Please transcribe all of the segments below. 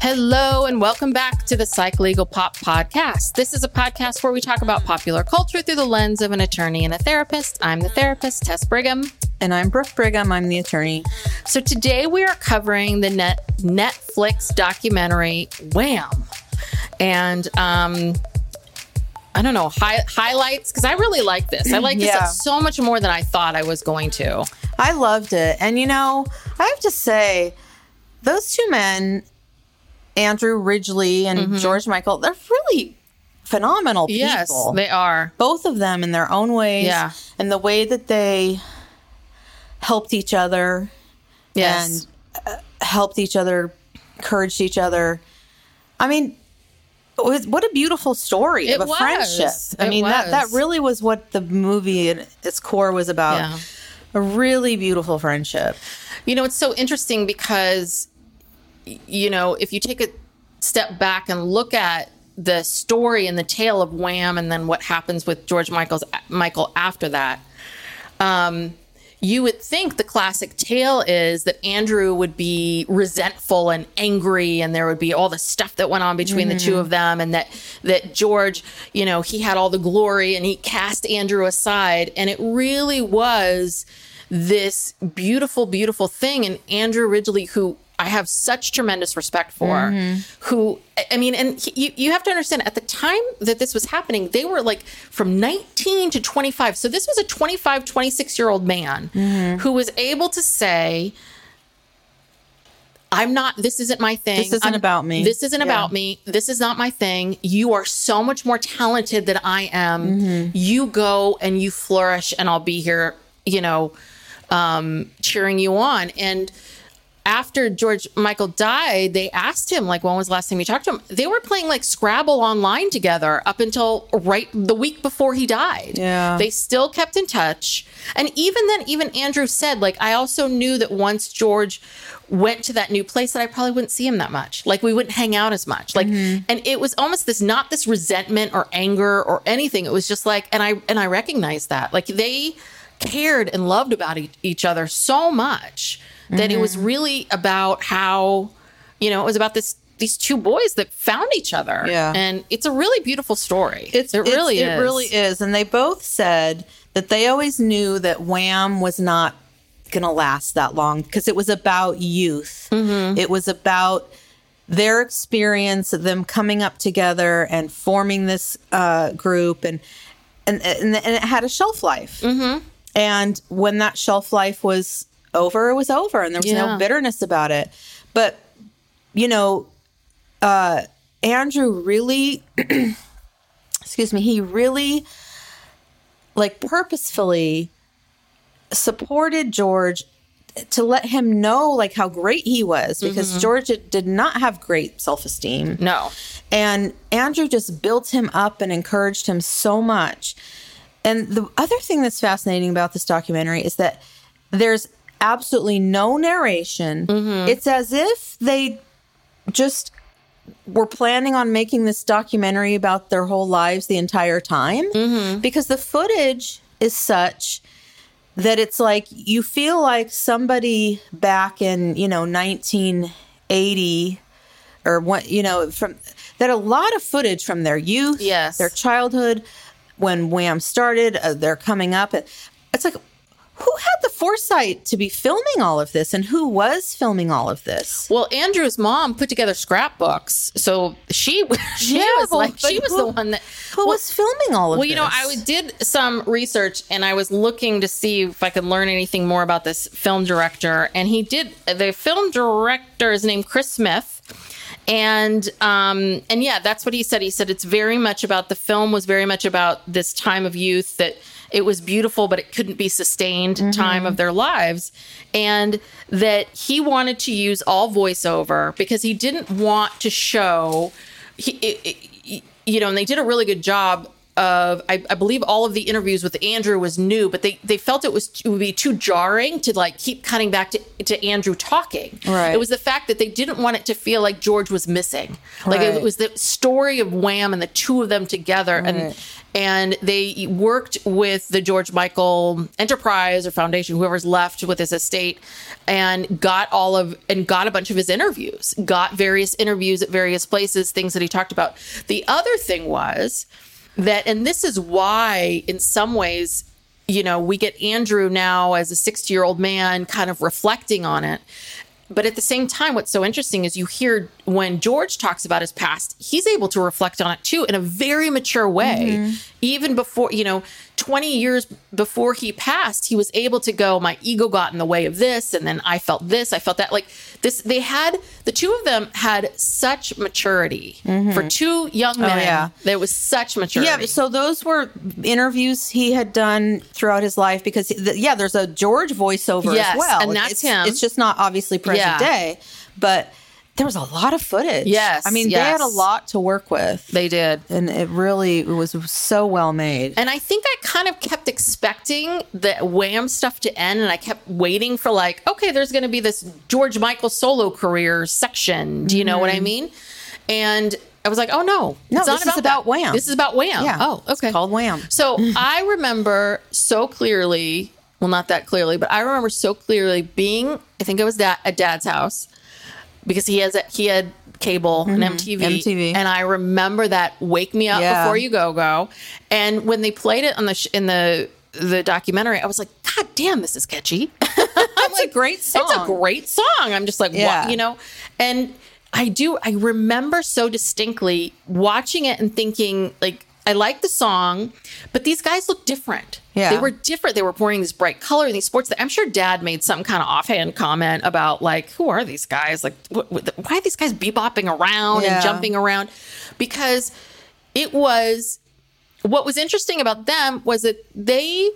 Hello and welcome back to the Psych Legal Pop Podcast. This is a podcast where we talk about popular culture through the lens of an attorney and a therapist. I'm the therapist, Tess Brigham. And I'm Brooke Brigham. I'm the attorney. So today we are covering the net Netflix documentary Wham. And um I don't know, hi- highlights because I really like this. I like Yeah. this so much more than I thought I was going to. I loved it. And you know, I have to say, those two men, Andrew Ridgeley and George Michael, they're really phenomenal people. Yes, they are. Both of them in their own ways. Yeah. And the way that they helped each other Yes. and uh, helped each other, encouraged each other. I mean, was- what a beautiful story It of a was. friendship. I It mean, that, that really was what the movie at its core was about. Yeah. A really beautiful friendship. You know, it's so interesting because, you know, if you take a step back and look at the story and the tale of Wham, and then what happens with George Michael's Michael after that, um, you would think the classic tale is that Andrew would be resentful and angry, and there would be all the stuff that went on between the two of them, and that that George, you know, he had all the glory and he cast Andrew aside, and it really was this beautiful, beautiful thing. And Andrew Ridgeley, who I have such tremendous respect for, who, I- mean, and he, you, you have to understand at the time that this was happening, they were like from 19 to 25. So this was a 25, 26 year old man who was able to say, I'm not, this isn't my thing. This isn't I'm- about me." This isn't Yeah. about me. This is not my thing. You are so much more talented than I am. Mm-hmm. You go and you flourish, and I'll be here, you know, um, cheering you on. And after George Michael died, they asked him, like, when was the last time you talked to him? They were playing like Scrabble online together up until right the week before he died. Yeah. They still kept in touch. And even then, even Andrew said, like, I also knew that once George went to that new place that I probably wouldn't see him that much. Like we wouldn't hang out as much. Like mm-hmm. and it was almost this not this resentment or anger or anything. It was just like and I and I recognized that. Like they cared and loved about e- each other so much that it was really about how you know, it was about this these two boys that found each other. Yeah. And it's a really beautiful story. It's it really it's- is. It really is. And they both said that they always knew that Wham was not going to last that long because it was about youth. Mm-hmm. It was about their experience of them coming up together and forming this uh, group and, and and and it had a shelf life. Mm-hmm. And when that shelf life was over, it was over, and there was Yeah. no bitterness about it. But you know, uh, Andrew really, excuse me, he really like purposefully supported George to let him know like how great he was because George did not have great self-esteem. No. And Andrew just built him up and encouraged him so much. And the other thing that's fascinating about this documentary is that there's absolutely no narration. Mm-hmm. It's as if they just were planning on making this documentary about their whole lives the entire time Mm-hmm. because the footage is such that it's like you feel like somebody back in you know 1980 or what you know from that a lot of footage from their youth Yes. their childhood when wham started uh, they're coming up it's like who had the foresight to be filming all of this and who was filming all of this Well, Andrew's mom put together scrapbooks, so she she Yeah, was like she was who- the one that who was filming all of Well, this Well, you know, I did some research and I was looking to see if I could learn anything more about this film director. And he did. The film director is named Chris Smith. And um, and yeah, that's what he said. He said it's very much about the film was very much about this time of youth that it was beautiful, but it couldn't be sustained mm-hmm. time of their lives, and that he wanted to use all voiceover because he didn't want to show. He, it, it, you know, and they did a really good job of I, I believe all of the interviews with Andrew was new, but they they felt it was it would be too jarring to like keep cutting back to to Andrew talking. Right. It was the fact that they didn't want it to feel like George was missing. Like Right. it was the story of Wham and the two of them together and and they worked with the George Michael Enterprise or Foundation, whoever's left with his estate, and got all of and got a bunch of his interviews, got various interviews at various places, things that he talked about. The other thing was that, and this is why, in some ways, you know, we get Andrew now as a 60 year old man kind of reflecting on it. But at the same time, what's so interesting is you hear when George talks about his past, he's able to reflect on it too in a very mature way. Mm-hmm. Even before, you know, 20 years before he passed, he was able to go, my ego got in the way of this. And then I felt this, I felt that. Like this, they had, the two of them had such maturity mm-hmm. for two young oh, men. oh, yeah. There was such maturity. Yeah, so those were interviews he had done throughout his life because, yeah, there's a George voiceover Yes, as well. and that's it's, him. It's just not obviously present Yeah. day, but there was a lot of footage. Yes, I mean, they had a lot to work with. they did. and it really was so well made. And I think I kind of kept expecting the Wham stuff to end, and I kept waiting for like, okay, there's going to be this George Michael solo career section. Do you know what I mean? And I was like, oh no, Mm-hmm. No, it's not this is about about that. Wham. This is about Wham. Yeah, Oh, it's okay. called Wham. So I remember so clearly. Well, not that clearly, but I remember so clearly being. I think it was that at Dad's house because he has a, he had cable and MTV, mm-hmm. MTV. and I remember that "Wake Me Up Yeah. Before You Go Go," and when they played it on the sh- in the the documentary, I was like, "God damn, this is catchy." It's a great song. It's a great song. I'm just like, Yeah. what, you know? And I do, I remember so distinctly watching it and thinking, like, I like the song, but these guys look different. Yeah. They were different. They were wearing this bright color and these sports. That I'm sure dad made some kind of offhand comment about, like, who are these guys? Like, what, what, why are these guys bebopping around Yeah. and jumping around? Because it was, what was interesting about them was that they,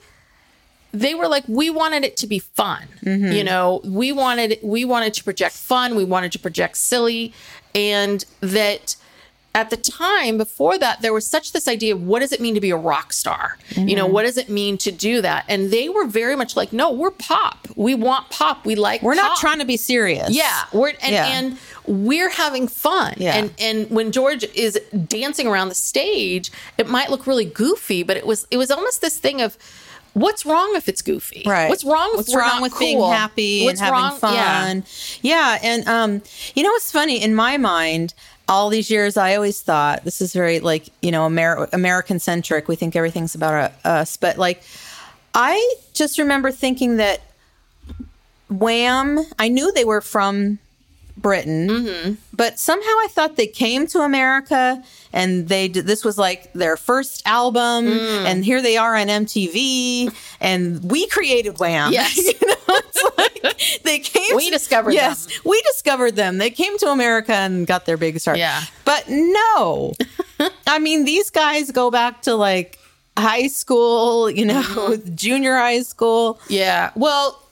they were like we wanted it to be fun mm-hmm. you know we wanted we wanted to project fun we wanted to project silly and that at the time before that there was such this idea of what does it mean to be a rock star you know what does it mean to do that and they were very much like no we're pop we want pop we like We're not trying to be serious. Yeah, we're and, Yeah. and we're having fun. Yeah. And and when George is dancing around the stage, it might look really goofy, but it was it was almost this thing of what's wrong if it's goofy? Right. What's wrong if What's we're wrong not with being happy What's and having wrong- yeah. fun? Yeah. and um, you know what's funny? In my mind, all these years, I always thought this is very like you know Amer- American centric. We think everything's about uh, us, but like I just remember thinking that Wham. I knew they were from Britain, Mm-hmm. but somehow I thought they came to America and they did, this was like their first album, Mm. and here they are on MTV, and we created Wham. Yes. you know, it's like they came. We discovered yes, them. we discovered them. They came to America and got their big start. Yeah. but no, I mean these guys go back to like high school, you know, Mm-hmm. junior high school. Yeah. Well,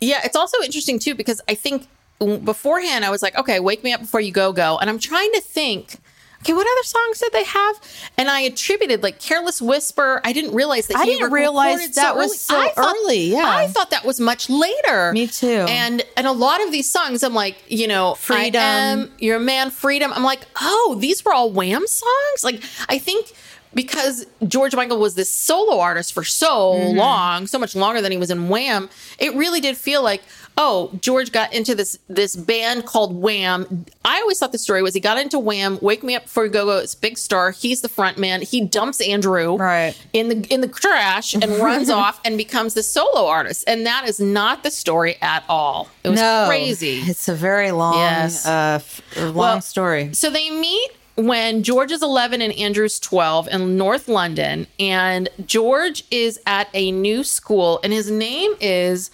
yeah, it's also interesting too because I think beforehand I was like, okay, wake me up before you go go, and I'm trying to think okay, what other songs did they have? And I attributed like "Careless Whisper." I didn't realize that I he didn't realize that so was early. so I thought- early, yeah. I thought that was much later. Me too. And and a lot of these songs, I'm like, you know, Freedom. Am, you're a man, freedom. I'm like, oh, these were all Wham songs. Like, I think because George Michael was this solo artist for so Mm-hmm. long, so much longer than he was in Wham, it really did feel like, oh, George got into this this band called Wham. I always thought the story was he got into Wham, Wake Me Up Before You Go Go, it's big star. He's the front man. He dumps Andrew Right. in the in the trash and runs off and becomes the solo artist. And that is not the story at all. It was no, crazy. It's a very long, Yes. uh, f- long Well, story. So they meet when George is 11 and Andrew's 12 in North London. And George is at a new school, and his name is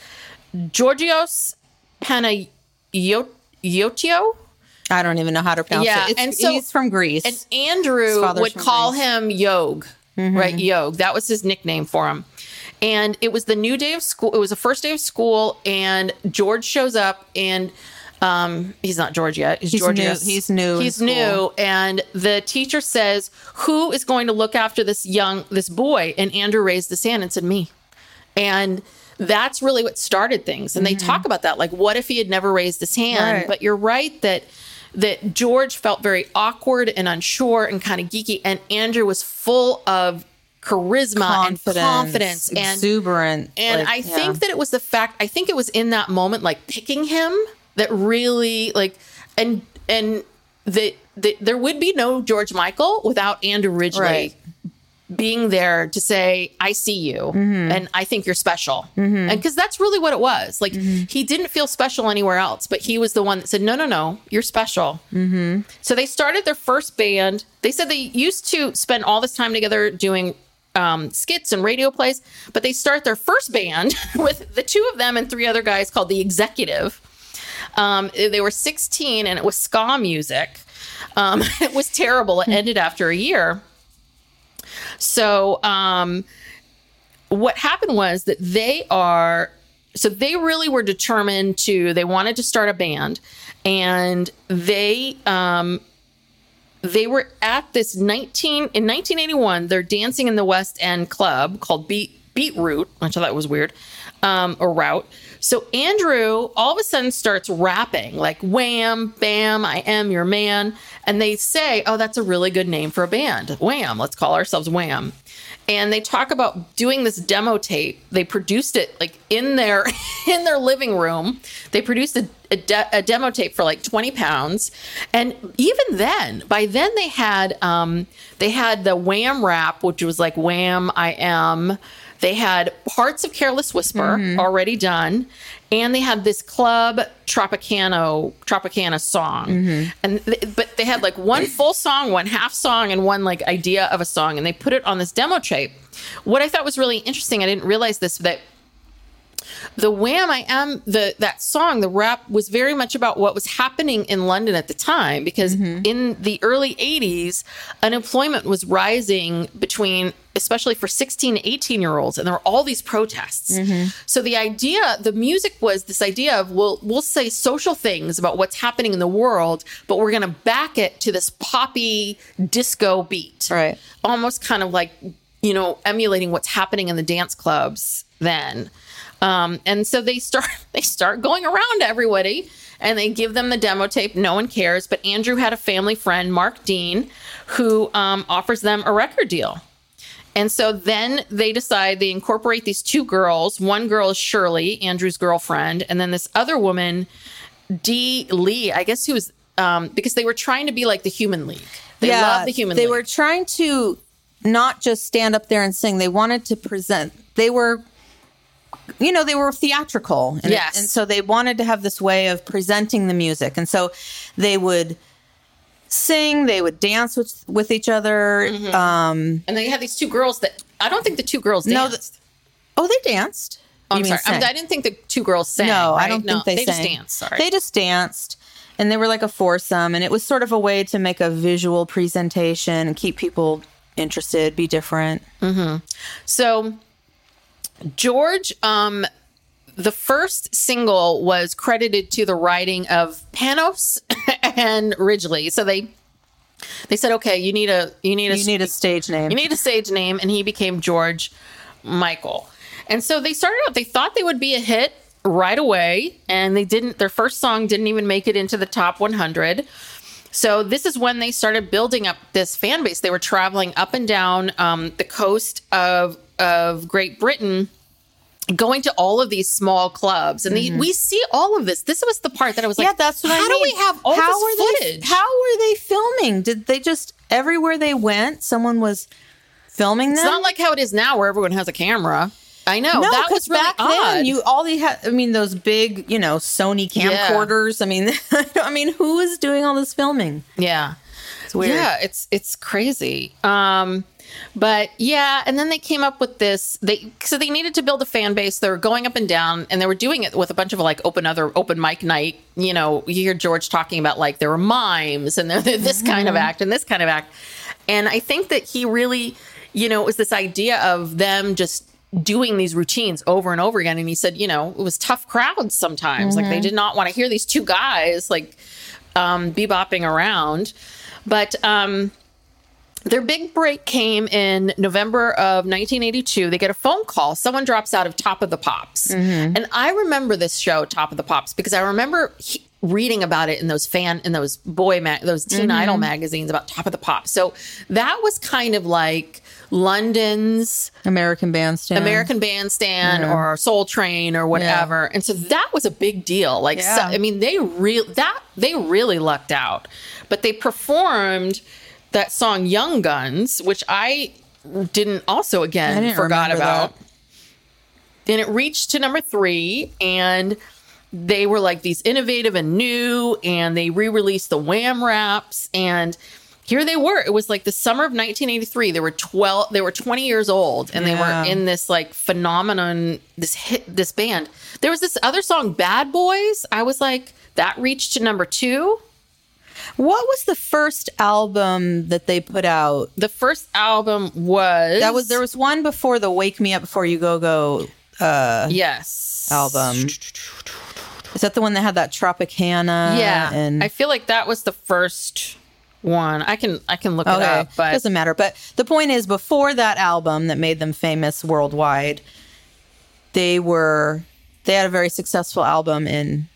Georgios Panayiotou. I don't even know how to pronounce Yeah, it. It's, and so- he's from Greece. And Andrew would call Greece. Mm-hmm. him Yog, right? Yog. That was his nickname for him. And it was the new day of school. It was the first day of school, and George shows up, and um, he's not George yet. He's, He's new- he's new He's new, and the teacher says, "Who is going to look after this young this boy?" And Andrew raised his hand and said, "Me." And that's really what started things. And they talk about that. Like, what if he had never raised his hand? Mm-hmm. Right. But you're right that that George felt very awkward and unsure and kind of geeky, and Andrew was full of charisma and confidence and exuberant. and like, I yeah. think that it was the fact. I think it was in that moment, like picking him, that really like and and that that there would be no George Michael without Andrew Ridgeley Right. Being there to say, "I see you, Mm-hmm. and I think you're special," and because that's really what it was. Like Mm-hmm. he didn't feel special anywhere else, but he was the one that said, "No, no, no, you're special." Mm-hmm. So they started their first band. They said they used to spend all this time together doing um, skits and radio plays, but they start their first band with the two of them and three other guys called the Executive. Um, they were 16 and it was ska music. Um, it was terrible. It ended after a year. So, um, what happened was that they are so they really were determined to they wanted to start a band and they um they were at this 19 in 1981 they're dancing in the west end club called beat beetroot which i thought was weird um or route so andrew all of a sudden starts rapping like wham bam i am your man. And they say oh that's a really good name for a band. Wham let's call ourselves wham. And they talk about doing this demo tape. They produced it like in their in their living room. They produced a, a, de- a demo tape for like 20 pounds. And even then by then they had um they had the wham rap which was like wham i am they had parts of careless whisper mm-hmm. already done and they had this club tropicano tropicana song. Mm-hmm. And th- but they had like one full song one half song and one like idea of a song and they put it on this demo tape. What i thought was really interesting i didn't realize this that the wham i am the that song the rap was very much about what was happening in london at the time because mm-hmm. in the early 80s unemployment was rising between especially for 16 to 18 year olds and there were all these protests. Mm-hmm. So the idea the music was this idea of we'll we'll say social things about what's happening in the world but we're going to back it to this poppy disco beat. Right. almost kind of like you know emulating what's happening in the dance clubs then. Um, and so they start they start going around to everybody and they give them the demo tape no one cares but andrew had a family friend mark dean who um, offers them a record deal. And so then they decide they incorporate these two girls. One girl is shirley andrew's girlfriend and then this other woman dee lee i guess who was um, because they were trying to be like the human league. They love the human league. They league. were trying to not just stand up there and sing. They wanted to present. They were, you know, they were theatrical. And, Yes. and so they wanted to have this way of presenting the music. And so they would sing. They would dance with with each other. Mm-hmm. Um, And they had these two girls that I don't think the two girls No, danced. oh, they danced. Oh, I'm sorry. I'm- I didn't think the two girls sang. No, I don't No, think they, just sang. danced. Sorry. They just danced. And they were like a foursome. And it was sort of a way to make a visual presentation and keep people interested, be different. So George, um, the first single was credited to the writing of Panos and Ridgeley. So they they said, okay, you need a you need a You need a stage name. you need a stage name, and he became George Michael. And so they started out. They thought they would be a hit right away, and they didn't. Their first song didn't even make it into the top 100. So this is when they started building up this fan base. They were traveling up and down um, the coast of of Great Britain, going to all of these small clubs, and they, we see all of this. This was the part that I was like, Mm-hmm. yeah, that's what I how mean. do we have all how this were footage? They, how were they filming? Did they just everywhere they went, someone was filming them? it's not like how it is now, where everyone has a camera. I know no, that was really back odd. then you all they had. I mean, those big, you know, Sony Yeah. camcorders. I mean, I mean, who is doing all this filming? yeah. It's weird. Yeah, it's it's crazy. Um, but yeah, and then they came up with this. They so they needed to build a fan base. They were going up and down, and they were doing it with a bunch of like open other open mic night. You know, you hear George talking about like there were mimes and there this kind of act and this kind of act. And I think that he really, you know, it was this idea of them just doing these routines over and over again. And he said, you know, it was tough crowds sometimes. Like they did not want to hear these two guys like um, bebopping around. But um, their big break came in November of 1982. They get a phone call. Someone drops out of Top of the Pops. And I remember this show, Top of the Pops, because I remember he- reading about it in those fan, in those boy, ma- those teen idol magazines about Top of the Pops. So that was kind of like London's American Bandstand. American Bandstand or Soul Train or whatever. And so that was a big deal. Like, so- I mean, they real that they really lucked out. But they performed that song "Young Guns," which I didn't also again didn't forgot about. And it reached to number three, and they were like these innovative and new, and they re-released the Wham raps, and here they were. It was like the summer of 1983. They were 12. They were 20 years old, and they were in this like phenomenon, this hit, this band. There was this other song, "Bad Boys." I was like, that reached to number two. What was the first album that they put out? The first album was That was there was one before the "Wake Me Up Before You Go Go" Uh, yes album. Is that the one that had that Tropicana? Yeah, and I feel like that was the first one. I can I can look it okay, up, but doesn't matter. But the point is, before that album that made them famous worldwide, they were they had a very successful album in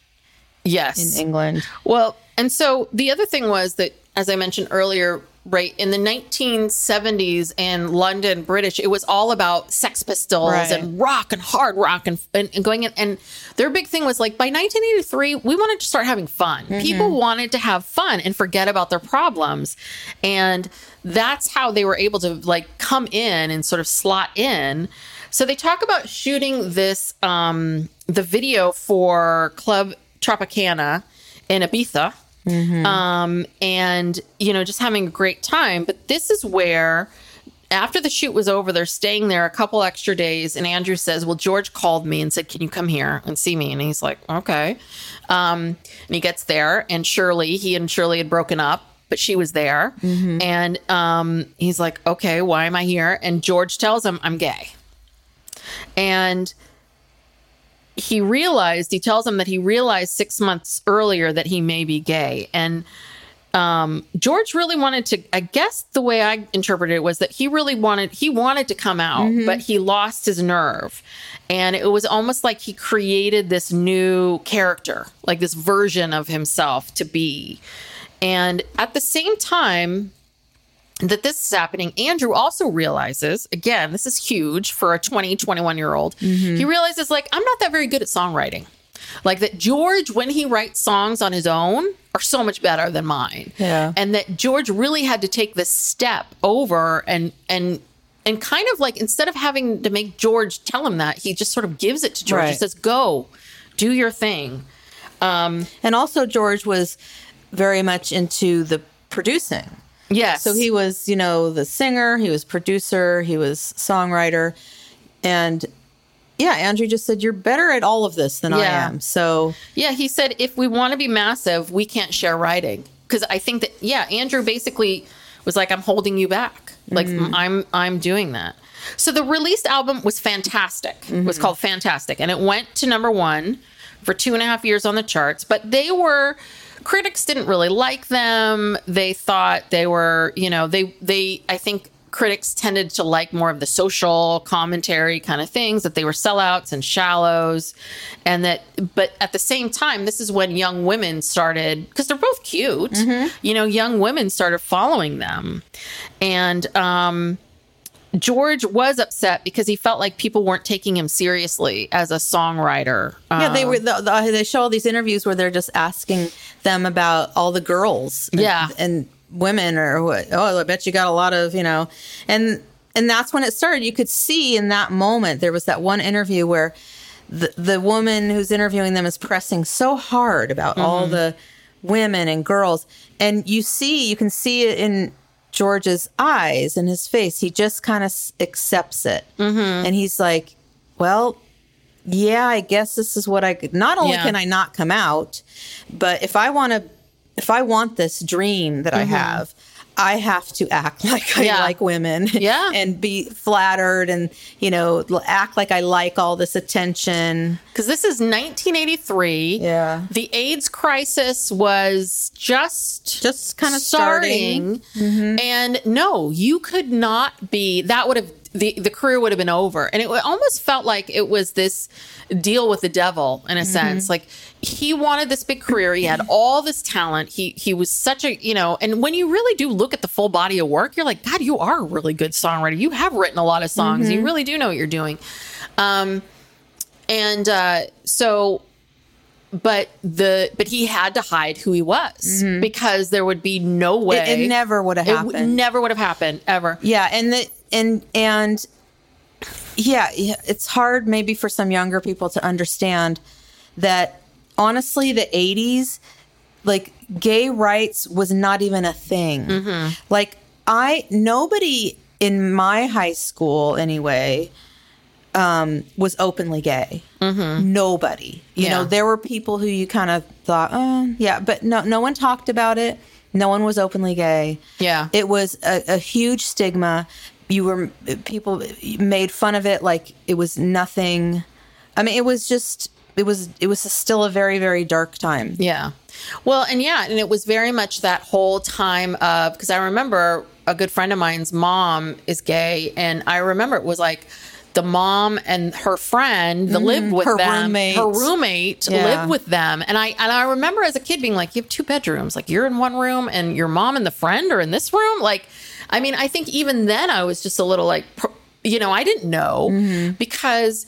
yes, in England. Well, and so the other thing was that, as I mentioned earlier, right in the 1970s in London, British, it was all about Sex Pistols Right. and rock and hard rock and, and, and going in. And their big thing was like by 1983, we wanted to start having fun. People wanted to have fun and forget about their problems. And that's how they were able to like come in and sort of slot in. So they talk about shooting this, um, the video for Club Tropicana in Ibiza um, and you know just having a great time. But this is where. After the shoot was over, they're staying there a couple extra days, and Andrew says, "Well, George called me and said, "Can you come here and see me?" And he's like, "Okay." Um, and he gets there, and Shirley, he and Shirley had broken up, but she was there, and um, he's like, "Okay, why am I here?" And George tells him, "I'm gay," and he realized he tells him that he realized six months earlier that he may be gay. And um, george really wanted to i guess the way i interpreted it was that he really wanted he wanted to come out but he lost his nerve. And it was almost like he created this new character like this version of himself to be. And at the same time that this is happening, Andrew also realizes, again, this is huge for a 20, 21 year old. Mm-hmm. He realizes, like, I'm not that very good at songwriting. Like, that George, when he writes songs on his own, are so much better than mine. Yeah. And that George really had to take this step over and, and, and kind of like instead of having to make George tell him that, he just sort of gives it to George. He says, "Go, do your thing." Um, and also, George was very much into the producing. Yes. So he was, you know, the singer, he was producer, he was songwriter. And yeah, Andrew just said, You're better at all of this than I am. So Yeah, he said if we want to be massive, we can't share writing because I think that yeah, Andrew basically was like, I'm holding you back, like mm. I'm I'm doing that. So the released album was fantastic. It was mm-hmm. called Fantastic, and it went to number one for two and a half years on the charts. But they were critics didn't really like them. They thought they were, you know, they they I think critics tended to like more of the social commentary kind of things that they were sellouts and shallows and that but at the same time this is when young women started because they're both cute. You know young women started following them. And um George was upset because he felt like people weren't taking him seriously as a songwriter. Yeah, they Um, were. The, the, they show all these interviews where they're just asking them about all the girls. and- Yeah. and women or what? Oh, I bet you got a lot of you know, and and that's when it started. You could see in that moment there was that one interview where the the woman who's interviewing them is pressing so hard about all Mm-hmm. the women and girls, and you see you can see it in. George's eyes and his face, he just kind of accepts it. Mm-hmm. And he's like, Well, yeah, I guess this is what I could. Not only Yeah. can I not come out, but if I want to, if I want this dream that I have, I have to act like I Mm-hmm. Yeah. like women, Yeah. and be flattered, and you know, act like I like all this attention. because this is 1983. Yeah. The AIDS crisis was just Just kind of starting. starting, and no, you could not be. That would have the the career would have been over, and it almost felt like it was this deal with the devil in a sense. Like he wanted this big career, he had all this talent. He he was such a you know, and when you really do look at the full body of work, you're like, God, you are a really good songwriter. You have written a lot of songs. You really do know what you're doing. Um, and uh, so but the but he had to hide who he was because there would be no way It, it never would have it w- happened. never would have happened ever Yeah, and the and and yeah, yeah, it's hard maybe for some younger people to understand that honestly the 80s like gay rights was not even a thing. Mm-hmm. Like I nobody in my high school anyway um was openly gay. Nobody. You Yeah. know, there were people who you kind of thought, "Oh, yeah," but no no one talked about it. No one was openly gay. Yeah. It was a, a huge stigma. You were people made fun of it like it was nothing. I mean, it was just it was it was still a very very dark time. yeah well and yeah and it was very much that whole time of because i remember a good friend of mine's mom is gay and i remember it was like the mom and her friend that lived mm, with her them roommate. her roommate Yeah. lived with them and i and i remember as a kid being like you have two bedrooms like you're in one room and your mom and the friend are in this room like i mean i think even then i was just a little like you know i didn't know mm-hmm. because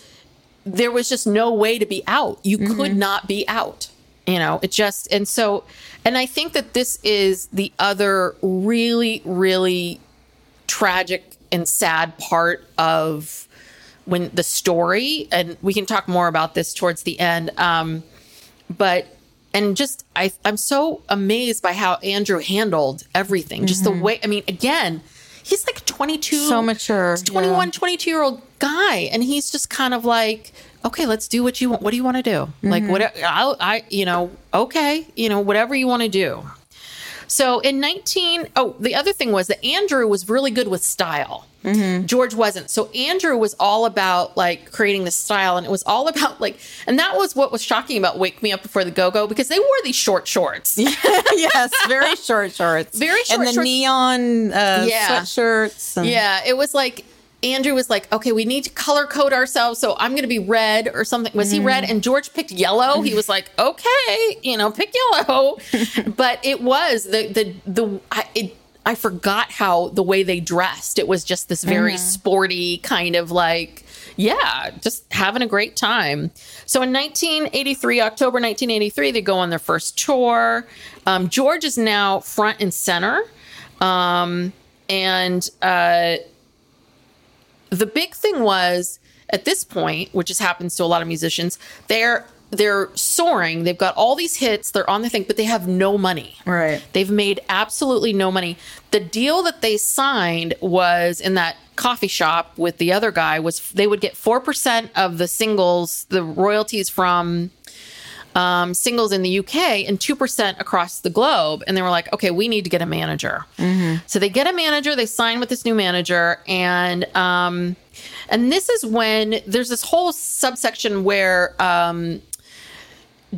there was just no way to be out. You mm-hmm. could not be out. You know, it just, and so, and I think that this is the other really, really tragic and sad part of when the story, and we can talk more about this towards the end. Um, but, and just, I, I'm so amazed by how Andrew handled everything. Just the way, I mean, again, he's like 22, So mature, He's 21, 22 year old guy. And he's just kind of like, okay, let's do what you want. What do you want to do? Like, what, I'll, I, you know, okay, you know, whatever you want to do. So in 19, oh, the other thing was that Andrew was really good with style. George wasn't. So Andrew was all about like creating the style and it was all about like, and that was what was shocking about Wake Me Up Before the Go Go because they wore these short shorts. yes, very short shorts, Very short and the shorts. neon uh, Yeah. sweatshirts. And, Yeah, it was like Andrew was like, okay, we need to color code ourselves. So I'm going to be red or something. Was he red? And George picked yellow. He was like, okay, you know, pick yellow. but it was the, the, the, I, it, I forgot how the way they dressed. It was just this very sporty kind of like, yeah, just having a great time. So in 1983, October 1983, they go on their first tour. Um, George is now front and center. Um, and, uh, the big thing was at this point, which just happens to a lot of musicians, they're they're soaring. They've got all these hits. They're on the thing, but they have no money. Right. They've made absolutely no money. The deal that they signed was in that coffee shop with the other guy was they would get four percent of the singles, the royalties from um, singles in the UK and 2% across the globe. And they were like, okay, we need to get a manager. So they get a manager, they sign with this new manager. And, um, and this is when there's this whole subsection where, um,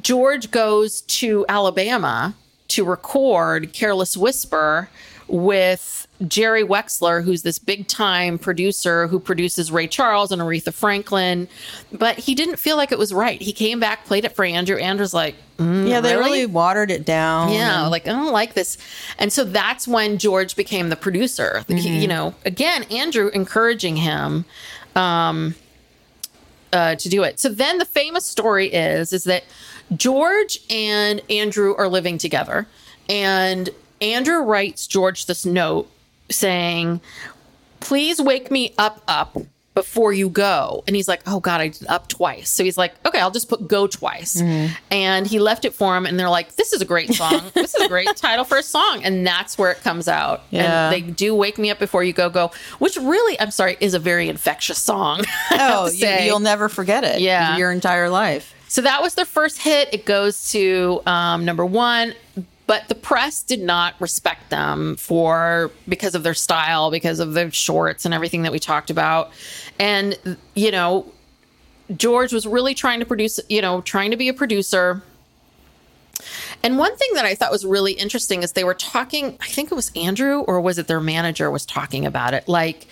George goes to Alabama to record Careless Whisper with Jerry Wexler, who's this big time producer who produces Ray Charles and Aretha Franklin. But he didn't feel like it was right. He came back, played it for Andrew. Andrew's like, mm, yeah, they really? really? watered it down. Yeah, and- like I don't like this. And so that's when George became the producer. He- you know, again, Andrew encouraging him um, uh, to do it. So then the famous story is is that George and Andrew are living together, and Andrew writes George this note saying, "Please wake me up, up." Before you go. And he's like, Oh God, I did up twice. So he's like, Okay, I'll just put go twice. And he left it for him. And they're like, This is a great song. this is a great title for a song. And that's where it comes out. Yeah. And they do Wake Me Up Before You Go Go, which really, I'm sorry, is a very infectious song. Oh, you, you'll never forget it. Yeah. your entire life. So that was their first hit. It goes to um, number one, but the press did not respect them for because of their style, because of their shorts and everything that we talked about. And you know, George was really trying to produce, you know, trying to be a producer. And one thing that I thought was really interesting is they were talking, I think it was Andrew or was it their manager was talking about it, like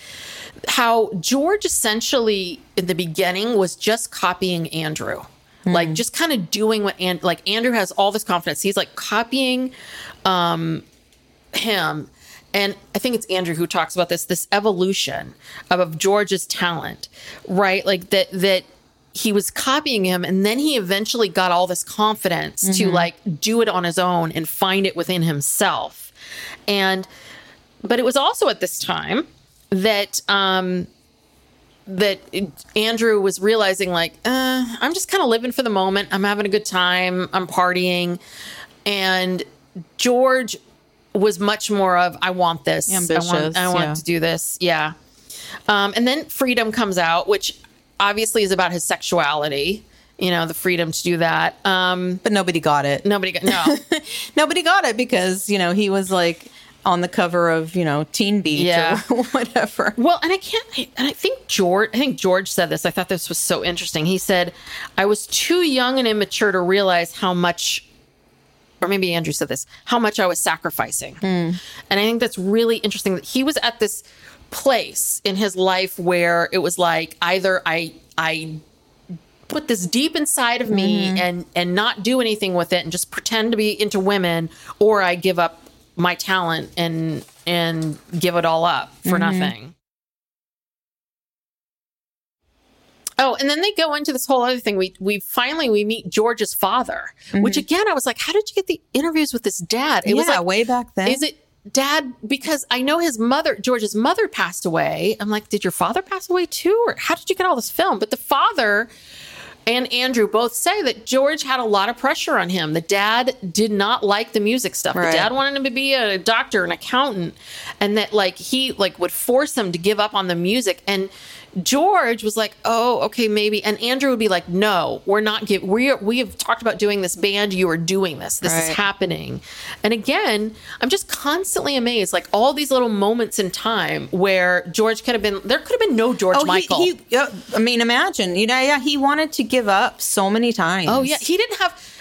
how George essentially in the beginning was just copying Andrew. Like just kind of doing what and like Andrew has all this confidence. He's like copying um him and I think it's Andrew who talks about this this evolution of, of George's talent, right? Like that that he was copying him and then he eventually got all this confidence to like do it on his own and find it within himself. And but it was also at this time that um that Andrew was realizing like uh, I'm just kind of living for the moment. I'm having a good time. I'm partying, and George was much more of I want this. I want, Ambitious, I want yeah. to do this. Yeah. Um, and then Freedom comes out, which obviously is about his sexuality. You know, the freedom to do that. Um, But nobody got it. nobody got no. Nobody got it because you know he was like on the cover of you know Teen Beat Yeah. or whatever. Well, and I can't, and I think George, I think George said this. I thought this was so interesting. He said, I was too young and immature to realize how much, or maybe Andrew said this, how much I was sacrificing. Hmm. And I think that's really interesting that he was at this place in his life where it was like either I, I, put this deep inside of me mm-hmm. and and not do anything with it and just pretend to be into women or I give up my talent and and give it all up for mm-hmm. nothing. Oh, and then they go into this whole other thing. We we finally we meet George's father, which mm-hmm. again I was like, how did you get the interviews with this dad? It was yeah, like, way back then. is it dad? Because I know his mother, George's mother, passed away. I'm like, did your father pass away too, or how did you get all this film? But the father and Andrew both say that George had a lot of pressure on him. The dad did not like the music stuff. Right. The dad wanted him to be a doctor, an accountant, and that like he like would force him to give up on the music. And George was like, "Oh, okay, maybe." And Andrew would be like, "No, we're not give we are, we have talked about doing this band. You are doing this. This is happening." And again, I'm just constantly amazed like all these little moments in time where George could have been there could have been no George Oh, Michael. He, he, I mean, imagine. You know, yeah, he wanted to give up so many times. Oh yeah, he didn't have.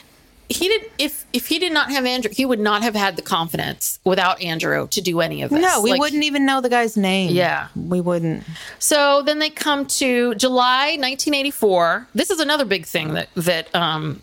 He did. If if he did not have Andrew, he would not have had the confidence without Andrew to do any of this. no, we Like, wouldn't even know the guy's name. Yeah. we wouldn't. So then they come to July 1984. This is another big thing that that um,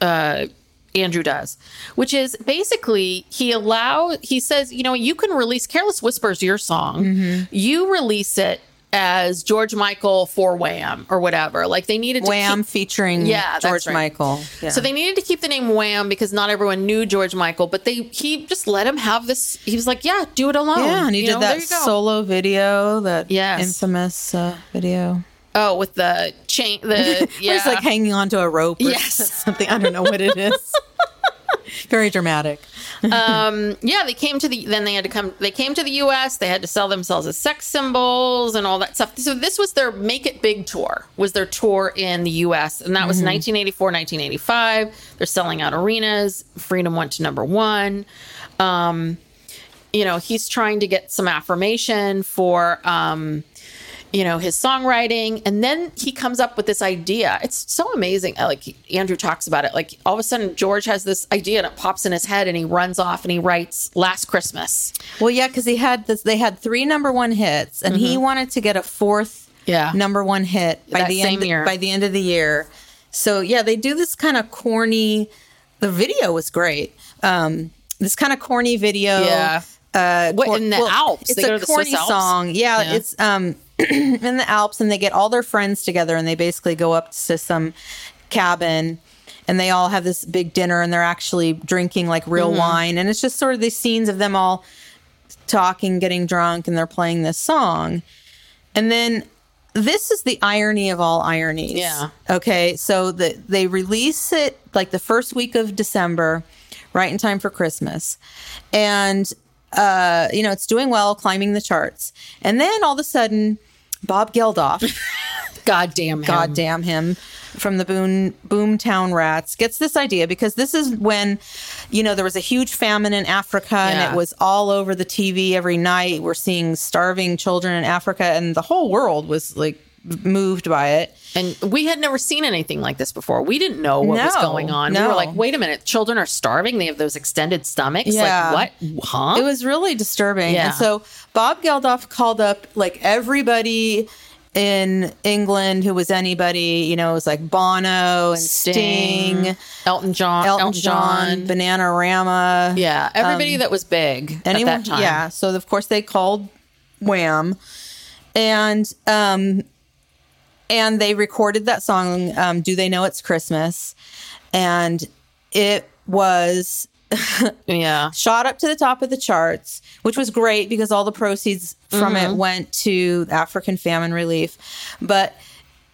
uh, Andrew does, which is basically he allow he says, you know, you can release "Careless Whispers" your song. Mm-hmm. You release it as George Michael for Wham or whatever. Like they needed to Wham keep- featuring Yeah, George right. Michael. Yeah. So they needed to keep the name Wham because not everyone knew George Michael, but they he just let him have this. He was like, "Yeah, do it alone." yeah, and he You did know, that solo video, that Yes. infamous uh, video. Oh, with the chain, the yeah, he's like hanging onto a rope. Or Yes. something. I don't know what it is. Very dramatic. um, yeah. They came to the then they had to come. They came to the U.S. They had to sell themselves as sex symbols and all that stuff. So this was their Make It Big tour. Was their tour in the U.S. and that was 1984, 1985. They're selling out arenas. Freedom went to number one. Um, you know, he's trying to get some affirmation for, um, you know his songwriting and then he comes up with this idea it's so amazing like andrew talks about it like all of a sudden george has this idea and it pops in his head and he runs off and he writes last christmas Well, yeah, because he had this. They had three number one hits, and he wanted to get a fourth Mm-hmm. Yeah. number one hit by That the same end year. by the end of the year. So yeah, they do this kind of corny. The video was great. Um, this kind of corny video. Yeah. Uh, What, in the Alps? It's They a to the Swiss corny Alps? song. Yeah, Yeah. it's um in the Alps, and they get all their friends together, and they basically go up to some cabin, and they all have this big dinner, and they're actually drinking like real Mm-hmm. wine, and it's just sort of these scenes of them all talking, getting drunk, and they're playing this song, and then. This is the irony of all ironies. Yeah. Okay. So the, they release it like the first week of December, right in time for Christmas. And uh, you know, it's doing well, climbing the charts. And then all of a sudden, Bob Geldof, god damn him. God damn him, from the Boom Boomtown Rats, gets this idea because this is when, you know, there was a huge famine in Africa and it was all over the TV every night. We're seeing starving children in Africa, and the whole world was like moved by it. and we had never seen anything like this before we didn't know what was going on we were like wait a minute children are starving they have those extended stomachs Yeah. like what huh It was really disturbing. Yeah. And so Bob Geldof called up like everybody in England who was anybody, you know, it was like Bono and Sting, elton john Elton, John, Bananarama. yeah everybody that was big anyone, at that time Yeah. So of course they called Wham, and um, and they recorded that song. Um, Do they know it's Christmas? And it was yeah shot up to the top of the charts, which was great because all the proceeds from Mm-hmm. it went to African famine relief. But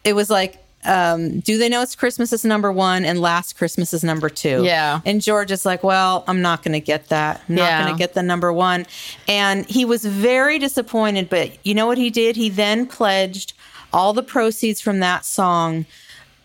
it was like, um, do they know it's Christmas is number one and last Christmas is number two? Yeah. And George is like, well, I'm not going to get that. I'm not Yeah. going to get the number one. And he was very disappointed. But you know what he did? He then pledged all the proceeds from that song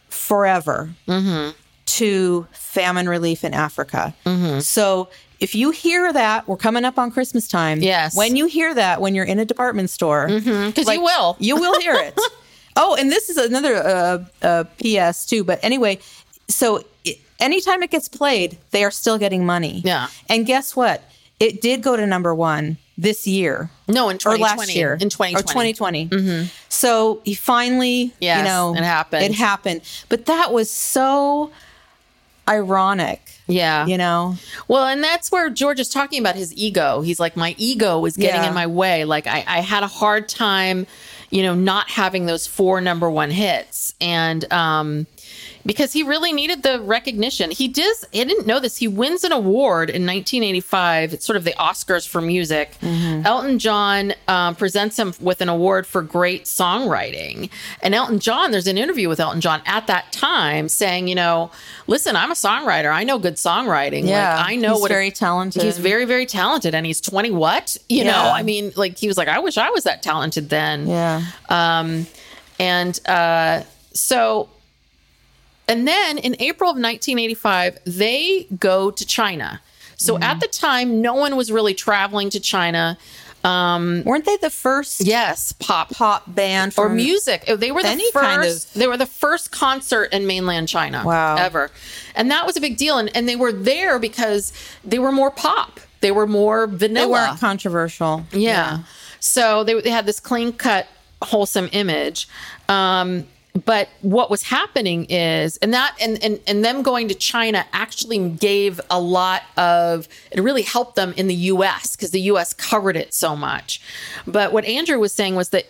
forever Mm-hmm. to famine relief in Africa. Mm-hmm. So if you hear that, we're coming up on Christmas time. Yes. When you hear that, when you're in a department store, because you will you will hear it. oh, and this is another uh, uh, PS too. But anyway, so i anytime it gets played, they are still getting money. Yeah. And guess what? It did go to number one this year. no in Or 2020 last year, in 2020 or 2020. So he finally, you know, it happened. It happened, but that was so ironic. yeah You know, Well, and that's where George is talking about his ego. He's like, my ego was getting Yeah. in my way. Like, I, I had a hard time, you know, not having those four number one hits. And, um, because he really needed the recognition. He does, I didn't know this. He wins an award in 1985. It's sort of the Oscars for music. Elton John um, presents him with an award for great songwriting. And Elton John, there's an interview with Elton John at that time saying, you know, listen, I'm a songwriter. I know good songwriting. Yeah, like, I know he's what it- very talented. He's very, very talented, and he's 20. What you know? I mean, like he was like, I wish I was that talented then. yeah. Um, and uh, so, and then in April of 1985, they go to China. So Mm-hmm. at the time, no one was really traveling to China. Um, Weren't they the first yes, pop pop band or music. They were the any first. kind of- They were the first concert in mainland China. Wow. ever, and that was a big deal. And and they were there because they were more pop. They were more vanilla. They weren't controversial. Yeah. So they, they had this clean cut, wholesome image. Um, but what was happening is, and that, and, and, and them going to China actually gave a lot of, it really helped them in the US because the US covered it so much. But what Andrew was saying was that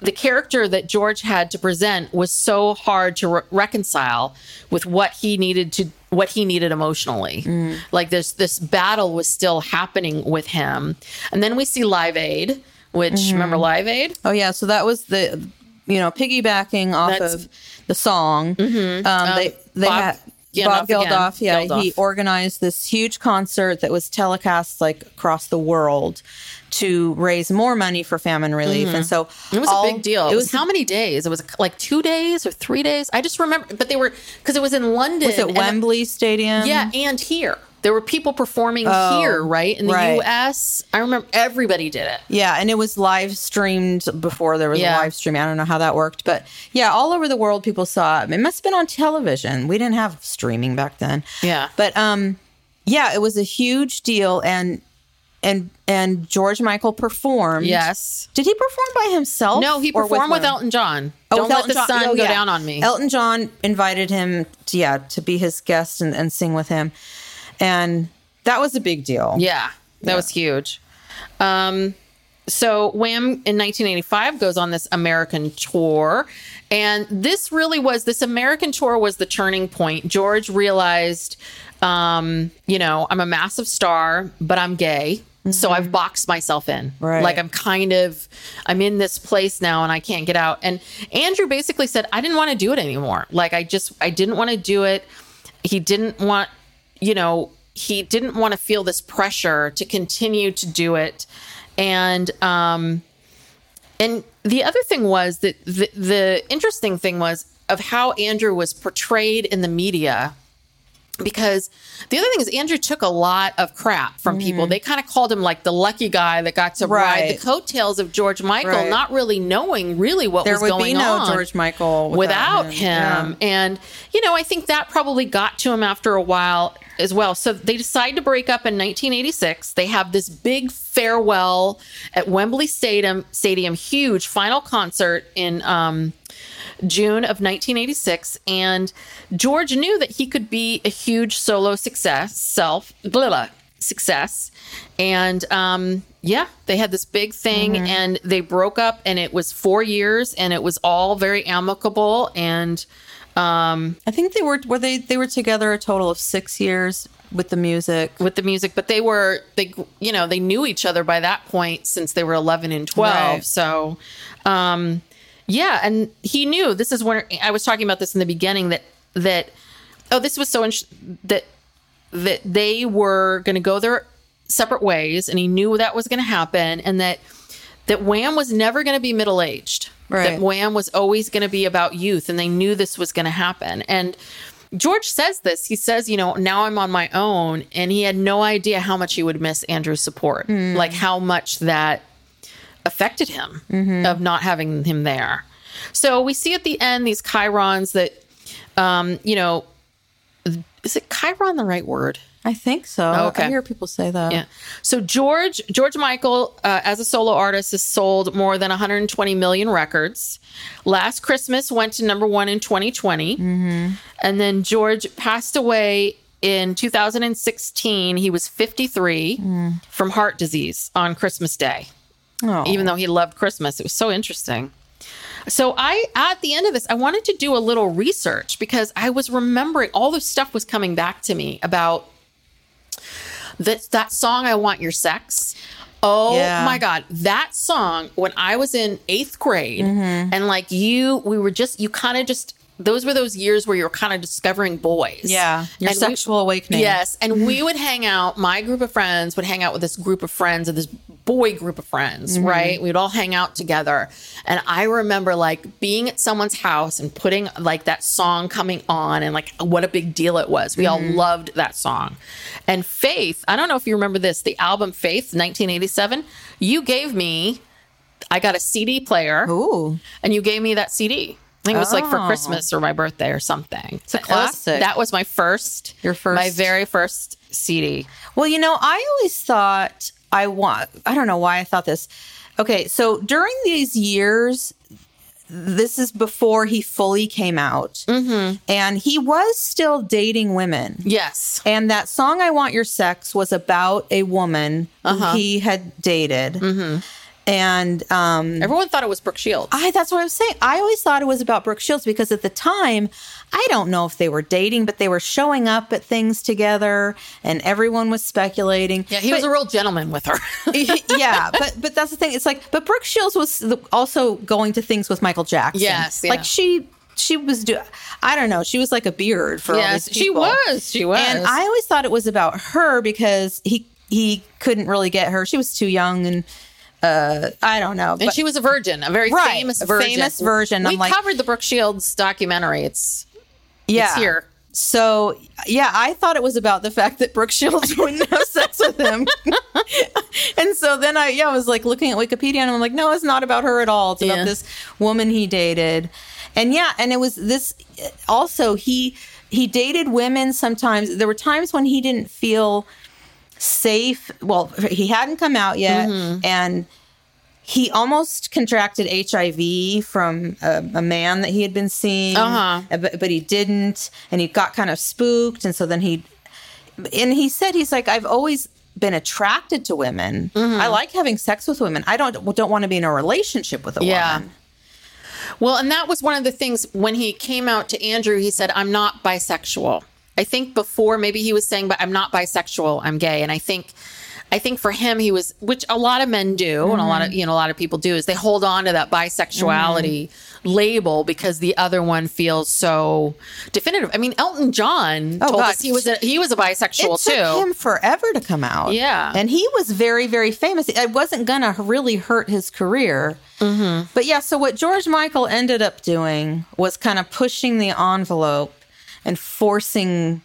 the character that George had to present was so hard to re- reconcile with what he needed to what he needed emotionally. Mm. Like this this battle was still happening with him. And then we see Live Aid, which mm-hmm. remember Live Aid? Oh yeah, so that was the you know piggybacking off That's- of the song. Um, they they Bob had Geldof Bob. Geldof. Yeah, he organized this huge concert that was telecast like across the world to raise more money for famine relief. And so Mm-hmm. It was all- a big deal. It was how many days? It was like two days or three days. I just remember, but they were because it was in London. was it Wembley Stadium? Yeah, and here. There were people performing here, right? In the Oh, right. US. I remember everybody did it. Yeah, and it was live streamed before there was Yeah. a live stream. I don't know how that worked, but yeah, all over the world people saw it. It must have been on television. We didn't have streaming back then. Yeah. But um yeah, it was a huge deal and and and George Michael performed. Yes. Did he perform by himself? No, he performed with, whom? Elton John. Oh, Don't with let Elton the John. sun Oh, go yeah. down on me. Elton John invited him to, yeah, to be his guest and, and sing with him. And that was a big deal. Yeah, that was huge. Um, so Wham in 1985 goes on this American tour, and this really was this American tour was the turning point. George realized, um, you know, I'm a massive star, but I'm gay. So I've boxed myself in. Right. Like I'm kind of I'm in this place now and I can't get out. And Andrew basically said I didn't want to do it anymore. Like I just I didn't want to do it. He didn't want you know, he didn't want to feel this pressure to continue to do it. And um and the other thing was that the, the interesting thing was of how Andrew was portrayed in the media because the other thing is Andrew took a lot of crap from people. They kind of called him like the lucky guy that got to ride Mm-hmm. The coattails of George Michael, Right. not really knowing really what There was going no on George Michael without, without him. him. And you know, I think that probably got to him after a while as well. So they decide to break up in 1986. They have this big farewell at Wembley Stadium, Stadium, huge final concert in um, June of 1986, and George knew that he could be a huge solo success, self blah, blah, success, and um, yeah, they had this big thing, and they broke up, and it was four years, and it was all very amicable, and um, I think they were were they they were together a total of six years with the music. with the music, but they were they you know they knew each other by that point since they were 11 and 12, Right. so um, yeah, and he knew this is when I was talking about this in the beginning that that oh this was so that that they were going to go their separate ways, and he knew that was going to happen, and that that Wham was never going to be middle aged. Right. That Wham was always going to be about youth, and they knew this was going to happen. And George says this. He says, you know, now I'm on my own, and he had no idea how much he would miss Andrew's support, hmm. like how much that affected him of not having him there. So we see at the end these chyrons that, um, you know, is it chyron the right word? I think so. Oh, okay. I hear people say that. Yeah. So George George Michael, uh, as a solo artist, has sold more than 120 million records. Last Christmas went to number one in 2020, and then George passed away in 2016. He was 53 from heart disease on Christmas Day. Oh. Even though he loved Christmas, it was so interesting. So I at the end of this, I wanted to do a little research because I was remembering all this stuff was coming back to me about that that song I want your sex. Oh Yeah. my god, that song when I was in 8th grade Mm-hmm. and like you we were just you kind of just those were those years where you were kind of discovering boys. Yeah, your And we- sexual awakening. Yes, and we would hang out. My group of friends would hang out with this group of friends of this boy group of friends, Mm-hmm. right? We'd all hang out together. And I remember like being at someone's house and putting like that song coming on and like what a big deal it was. We Mm-hmm. all loved that song. And Faith, I don't know if you remember this, the album Faith, 1987, you gave me, I got a CD player Ooh. and you gave me that CD. I think it was like for Oh. Christmas or my birthday or something. It's a classic. That was my first, Your first- my very first CD. Well, you know, I always thought I want, I don't know why I thought this. Okay, so during these years, this is before he fully came out. Mm-hmm. And he was still dating women. Yes. And that song, I Want Your Sex, was about a woman Uh-huh. he had dated. Mm-hmm. And um, Everyone thought it was Brooke Shields. I that's what I was saying. I always thought it was about Brooke Shields because at the time, I don't know if they were dating, but they were showing up at things together and everyone was speculating. yeah, he But- was a real gentleman with her. yeah, but but that's the thing. It's like, but Brooke Shields was also going to things with Michael Jackson. Yes, yeah. like she she was do. I don't know. She was like a beard for yes, she was. She was. And I always thought it was about her because he he couldn't really get her. She was too young and uh I don't know. and But- she was a virgin, a very Right, famous virgin. famous virgin. We like- covered the Brooke Shields documentary. It's yeah. it's here. so yeah, I thought it was about the fact that Brooke Shields wouldn't have sex with him. and so then I yeah, I was like looking at Wikipedia and I'm like, no, it's not about her at all. It's Yeah. about this woman he dated. And yeah, and it was this also he he dated women sometimes. There were times when he didn't feel safe. Well, he hadn't come out yet mm-hmm. and he almost contracted HIV from a, a man that he had been seeing, Uh-huh. Uh, but, but he didn't, and he got kind of spooked, and so then he, and he said he's like I've always been attracted to women. Mm-hmm. I like having sex with women. I don't don't want to be in a relationship with a Yeah. woman. Well, and that was one of the things when he came out to Andrew, he said, I'm not bisexual. I think before maybe he was saying, but I'm not bisexual, I'm gay. And I think I think for him he was which a lot of men do and a lot Mm-hmm. of you know a lot of people do is they hold on to that bisexuality label because the other one feels so definitive. I mean, Elton John Oh, told God. us he was a, he was a bisexual too. It took too. him forever to come out. Yeah. and he was very, very famous. It wasn't gonna really hurt his career. Mm-hmm. But yeah, so what George Michael ended up doing was kind of pushing the envelope and forcing.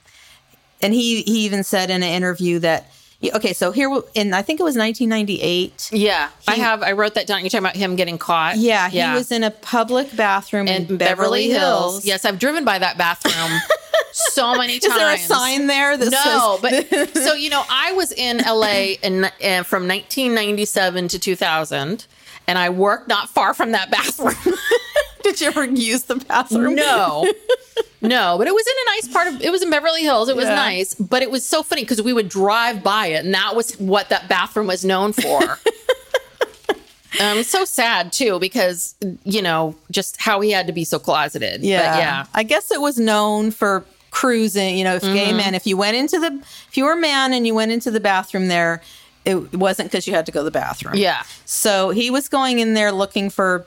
And he he even said in an interview that okay, so here in I think it was 1998. yeah, I have. I wrote that down. You're talking about him getting caught. Yeah, he was in a public bathroom in, in Beverly, Hills. Yes, I've driven by that bathroom so many times. Is there a sign there that No, says but so you know, I was in LA in, uh, from 1997 to 2000, and I worked not far from that bathroom. Did you ever use the bathroom? no, no, but it was in a nice part of. It was in Beverly Hills. It was Yeah. nice, but it was so funny because we would drive by it, and that was what that bathroom was known for. Um, so sad too because you know just how he had to be so closeted. Yeah. but yeah. I guess it was known for cruising, you know, if gay Mm-hmm. men, if you went into the, if you were a man and you went into the bathroom there, it wasn't because you had to go to the bathroom. Yeah. So he was going in there looking for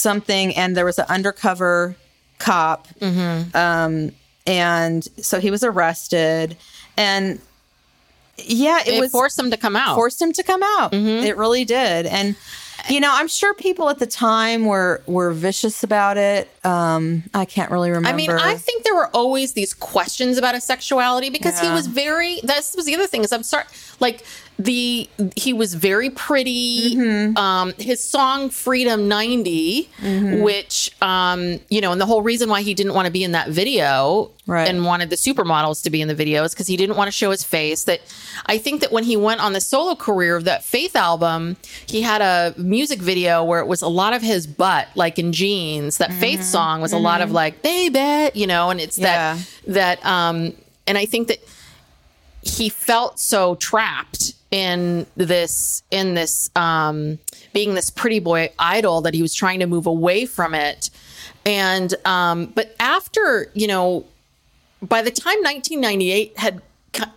something and there was an undercover cop. Mm-hmm. Um, and so he was arrested and yeah, it, It, was forced him to come out. forced him to come out. Mm-hmm. It really did. And you know, I'm sure people at the time were were vicious about it. Um, I can't really remember. I mean, I think there were always these questions about his sexuality because he was very. This was the other thing is I'm sorry, like the he was very pretty. Mm-hmm. Um, his song "Freedom 90," which um, you know, and the whole reason why he didn't want to be in that video Right. and wanted the supermodels to be in the video is because he didn't want to show his face. That I think that when he went on the solo career of that Faith album, he had a music video where it was a lot of his butt, like in jeans. That Faith song was a lot of like "baby," you know, and it's Yeah. that that um, and I think that he felt so trapped in this in this um being this pretty boy idol that he was trying to move away from it and um but after you know by the time 1998 had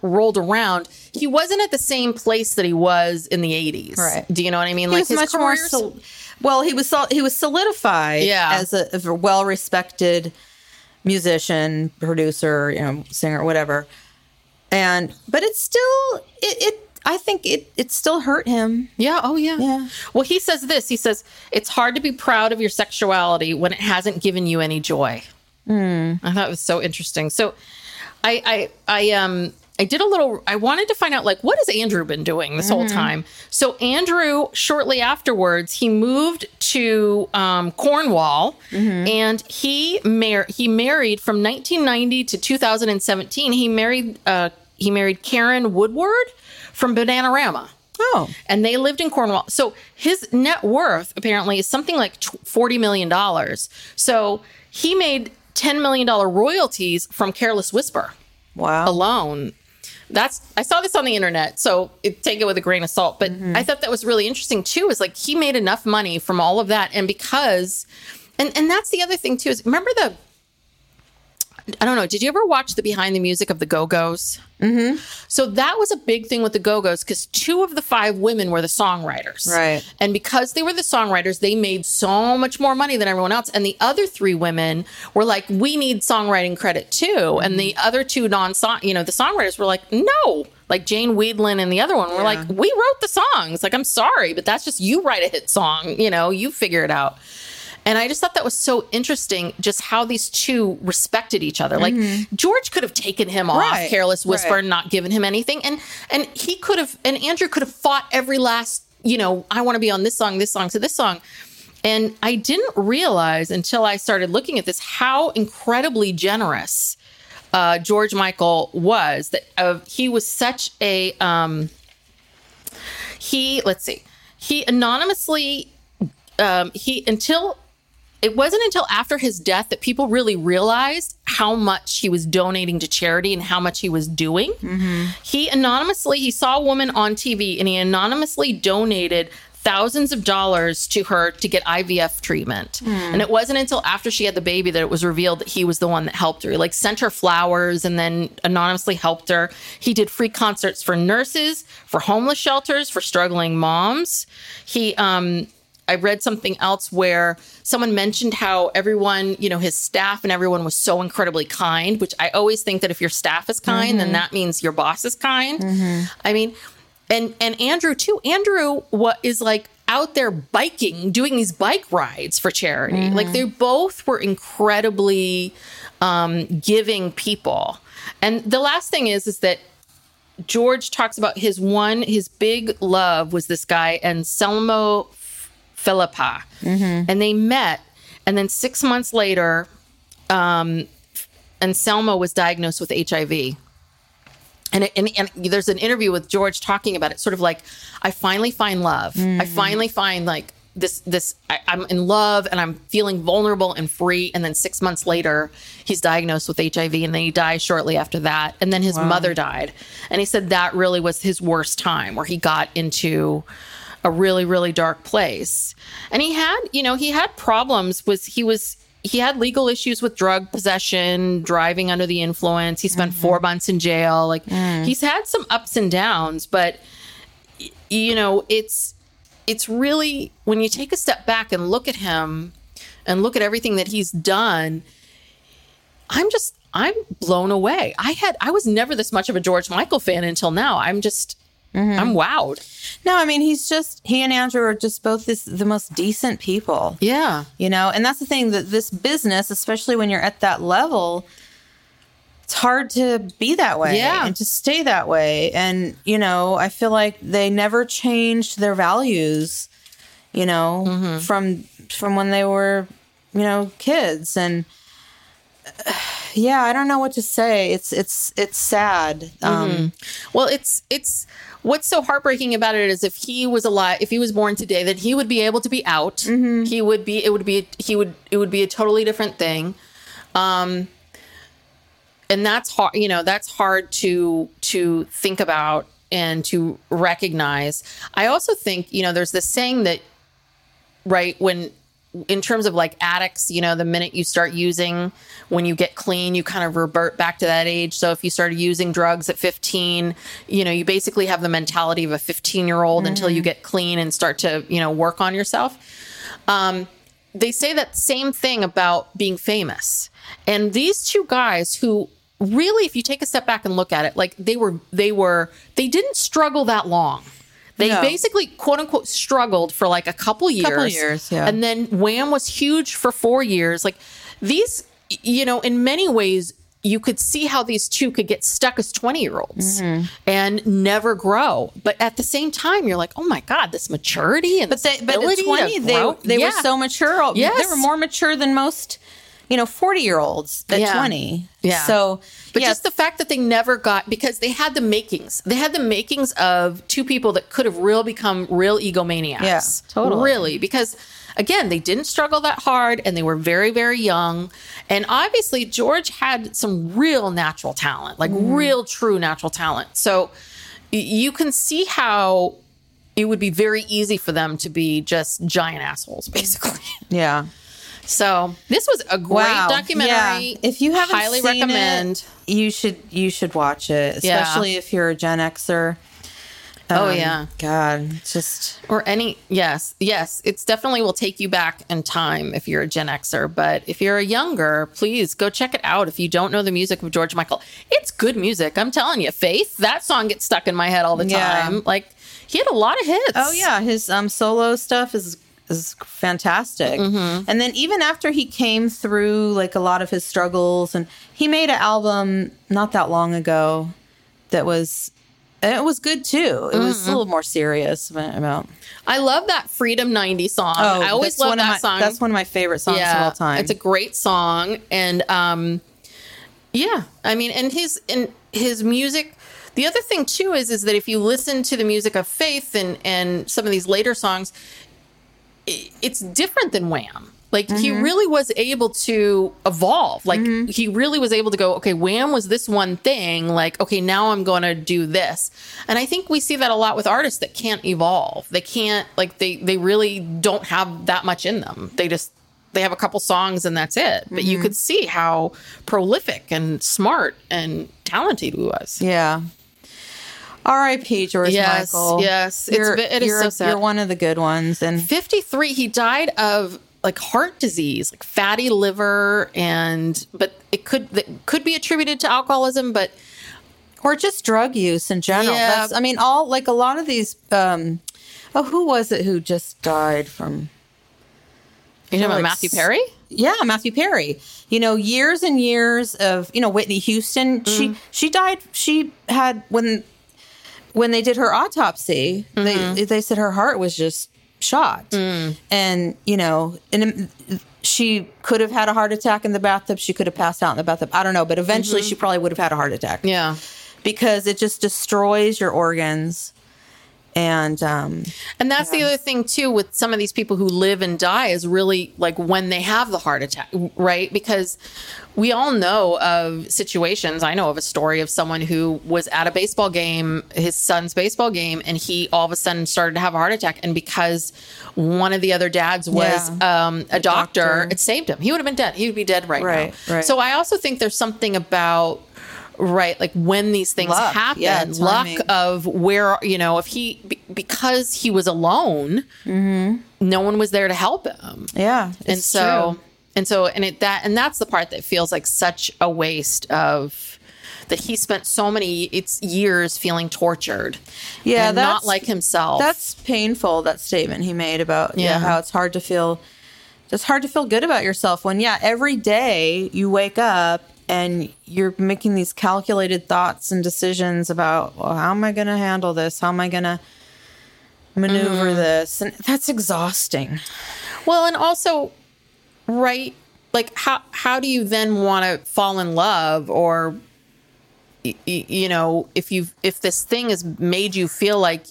rolled around he wasn't at the same place that he was in the 80s Right. do you know what i mean Like he was much more. career's- Sol- well, he was sol- he was solidified Yeah. as a, a well respected musician, producer, you know, singer, whatever. And but it's still it. it I think it it still hurt him. Yeah. Oh, yeah. Yeah. Well, he says this. He says it's hard to be proud of your sexuality when it hasn't given you any joy. I thought it was so interesting. So, I, I, I, um, I did a little. I wanted to find out like what has Andrew been doing this whole time. So Andrew, shortly afterwards, he moved to um, Cornwall, and he mar- he married from 1990 to 2017. He married uh, he married Keren Woodward from Bananarama Oh, and they lived in Cornwall. So his net worth apparently is something like forty million dollars. So he made ten million dollar royalties from Careless Whisper wow. alone. That's I saw this on the internet, so it, take it with a grain of salt. But mm-hmm. I thought that was really interesting too. Is like he made enough money from all of that, and because, and and that's the other thing too. Is remember the. I don't know. Did you ever watch the behind the music of the Go Go's? Mm-hmm. So that was a big thing with the Go Go's because two of the five women were the songwriters. Right. And because they were the songwriters, they made so much more money than everyone else. And the other three women were like, we need songwriting credit too. And the other two non song, you know, the songwriters were like, no. Like Jane Wiedlin and the other one were like, we wrote the songs. Like, I'm sorry, but that's just you write a hit song. You know, you figure it out. And I just thought that was so interesting, just how these two respected each other. Like George could have taken him off, Right, careless whisper, right. and not given him anything, and and he could have, and Andrew could have fought every last, you know, I want to be on this song, this song, to this song. And I didn't realize until I started looking at this how incredibly generous uh, George Michael was. That uh, he was such a um, he. Let's see, he anonymously um, he until it wasn't until after his death that people really realized how much he was donating to charity and how much he was doing. He anonymously he saw a woman on TV and he anonymously donated thousands of dollars to her to get IVF treatment. And it wasn't until after she had the baby that it was revealed that he was the one that helped her. He like sent her flowers and then anonymously helped her. He did free concerts for nurses, for homeless shelters, for struggling moms. He um I read something else where someone mentioned how everyone, you know, his staff and everyone was so incredibly kind, which I always think that if your staff is kind, then mm-hmm. that means your boss is kind. Mm-hmm. I mean, and and Andrew too. Andrew what is like out there biking, doing these bike rides for charity. Mm-hmm. Like they both were incredibly um, giving people. And the last thing is is that George talks about his one, his big love was this guy, Anselmo Feleppa. And they met. And then six months later, um, Anselmo was diagnosed with HIV. And, it, and, and there's an interview with George talking about it, sort of like, I finally find love. I finally find like this, this, I, I'm in love and I'm feeling vulnerable and free. And then six months later, he's diagnosed with HIV and then he dies shortly after that. And then his mother died. And he said that really was his worst time where he got into a really, really dark place. And he had, you know, he had problems was he was, he had legal issues with drug possession, driving under the influence. He spent four mm-hmm. months in jail. Like mm. he's had some ups and downs, but you know, it's it's really when you take a step back and look at him and look at everything that he's done, I'm just I'm blown away. I had I was never this much of a George Michael fan until now. I'm just I'm wowed. No, I mean he's just he and Andrew are just both this the most decent people. Yeah. You know, and that's the thing that this business, especially when you're at that level, it's hard to be that way Yeah. and to stay that way. And, you know, I feel like they never changed their values, you know, Mm-hmm. from from when they were, you know, kids and uh, yeah, I don't know what to say. It's it's it's sad. Um Well, it's it's what's so heartbreaking about it is if he was alive, if he was born today, that he would be able to be out. He would be. It would be. He would. It would be a totally different thing. Um, and that's hard. You know, that's hard to to think about and to recognize. I also think you know there's this saying that right when in terms of like addicts you know the minute you start using when you get clean you kind of revert back to that age. So if you started using drugs at 15 you know you basically have the mentality of a 15 year old until you get clean and start to you know work on yourself. Um, they say that same thing about being famous. And these two guys who really if you take a step back and look at it like they were they were they didn't struggle that long they No. basically quote unquote struggled for like a couple years Couple years, yeah. and then wham was huge for four years like these you know in many ways you could see how these two could get stuck as 20 year olds Mm-hmm. and never grow but at the same time you're like oh my god this maturity and But they, but ability at to 20, they, they Yeah. were so mature. They were more mature than most, you know, 40 year olds at Yeah. 20. Yeah. So, But yes, just the fact that they never got because they had the makings. They had the makings of two people that could have real become real egomaniacs. Yeah, totally. Really. Because again, they didn't struggle that hard and they were very, very young. And obviously George had some real natural talent, like Mm-hmm. real true natural talent. So y- you can see how it would be very easy for them to be just giant assholes, basically. yeah. So this was a great Wow. documentary. Yeah. If you haven't highly seen recommend. it, you should you should watch it, Yeah. especially if you're a Gen Xer. Oh, Um, yeah. God, just or any yes yes it's definitely will take you back in time if you're a gen xer but if you're a younger please go check it out if you don't know the music of george michael it's good music i'm telling you faith that song gets stuck in my head all the Yeah. time like he had a lot of hits Oh yeah, his um solo stuff is is fantastic. Mm-hmm. And then even after he came through like a lot of his struggles, and he made an album not that long ago that was it was good too. It was a Mm-hmm. little more serious about. I love that Freedom 90 song. Oh, I always that's love one that of my, song. That's one of my favorite songs of all time. It's a great song. And um yeah, I mean and his and his music the other thing too is is that if you listen to the music of Faith and and some of these later songs, it's different than Wham. Like he Mm-hmm. really was able to evolve. Like he really was able to go, okay, Wham was this one thing. Like, okay, now I'm going to do this. And I think we see that a lot with artists that can't evolve. They can't like they they really don't have that much in them. They just they have a couple songs and that's it. But Mm-hmm. you could see how prolific and smart and talented he was. yeah. R.I.P. George Yes, Michael. yes. It's you're, it is you're, so sad. You're one of the good ones, and 53 he died of like heart disease like fatty liver and but it could that could be attributed to alcoholism but or just drug use in general. Yeah. That's, I mean, all like a lot of these. Um, oh, who was it who just died from? you know Like matthew perry Yeah, Matthew Perry. You know, years and years of you know Whitney Houston. Mm. She she died. She had when when they did her autopsy, Mm-hmm. they they said her heart was just shot, Mm. and you know, and she could have had a heart attack in the bathtub. She could have passed out in the bathtub. I don't know, but eventually she probably would have had a heart attack. Mm-hmm. yeah because it just destroys your organs. And um, and that's the other thing too with some of these people who live and die is really like when they have the heart attack right because we all know of situations i know of a story of someone who was at a baseball game his son's baseball game and he all of a sudden started to have a heart attack and because one of the other dads was Yeah. um, a, doctor, doctor. it saved him he would have been dead he would be dead right, Right, now right. so i also think there's something about right like when these things Luck, happen yeah, luck of where you know if he be- because he was alone mm-hmm. no one was there to help him yeah, and so true. and so and it that and that's the part that feels like such a waste of that he spent so many it's years feeling tortured Yeah, and not like himself That's painful. That statement he made about yeah. Yeah. how it's hard to feel. It's hard to feel good about yourself when yeah every day you wake up and you're making these calculated thoughts and decisions about well how am I going to handle this? How am I going to maneuver Mm-hmm. this? And that's exhausting. Well, and also, right? Like, how how do you then want to fall in love, or y- y- you know, if you if this thing has made you feel like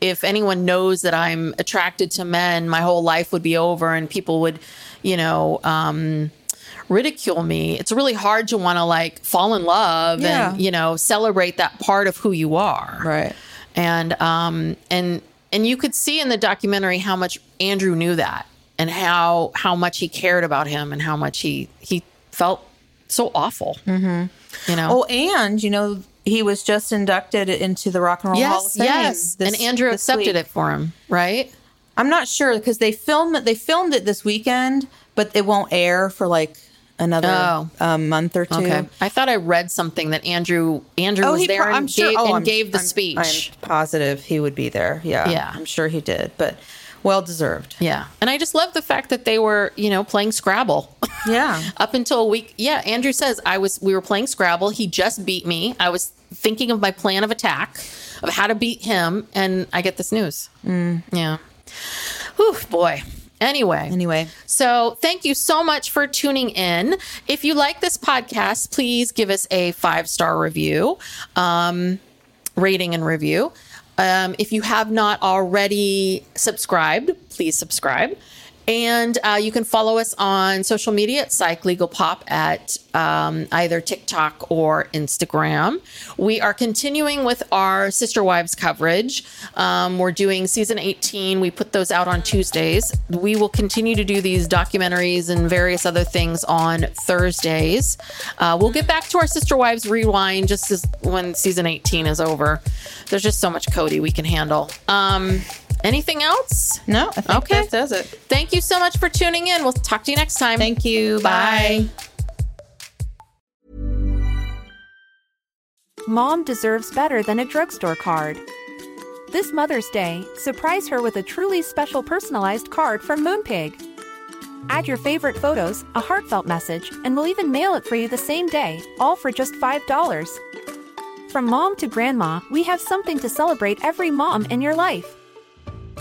if anyone knows that I'm attracted to men, my whole life would be over, and people would, you know, um, ridicule me. It's really hard to want to like fall in love Yeah. and you know celebrate that part of who you are, Right. and um and and you could see in the documentary how much Andrew knew that and how how much he cared about him and how much he he felt so awful. Mm-hmm. You know. Oh, and you know he was just inducted into the Rock and Roll Hall of Fame. yes. this- and Andrew accepted week. it for him, right? I'm not sure because they film they filmed it this weekend, but it won't air for like another Oh. um, month or two. Okay. I thought I read something that Andrew Andrew was he there pro- and, I'm sure. gave, oh, and I'm- gave the I'm- speech. I'm positive he would be there. Yeah, Yeah. I'm sure he did, but well deserved. yeah. And I just love the fact that they were, you know, playing Scrabble. Yeah, up until a week yeah andrew says i was we were playing scrabble he just beat me i was thinking of my plan of attack of how to beat him and i get this news yeah Whew, boy anyway. Anyway. so thank you so much for tuning in. If you like this podcast please give us a five star review um, rating and review. Um, if you have not already subscribed please subscribe and uh, you can follow us on social media at Psych Legal Pop at um, either TikTok or Instagram. We are continuing with our Sister Wives coverage. Um, we're doing season 18. We put those out on Tuesdays. We will continue to do these documentaries and various other things on Thursdays. Uh, we'll get back to our Sister Wives rewind just as when season 18 is over. There's just so much Kody we can handle. Um, anything else? no, I think Okay. that does it. Thank you so much for tuning in. We'll talk to you next time. Thank you. Bye. Mom deserves better than a drugstore card. This Mother's Day, surprise her with a truly special personalized card from Moonpig. Add your favorite photos, a heartfelt message, and we'll even mail it for you the same day, all for just $5. From mom to grandma, we have something to celebrate every mom in your life.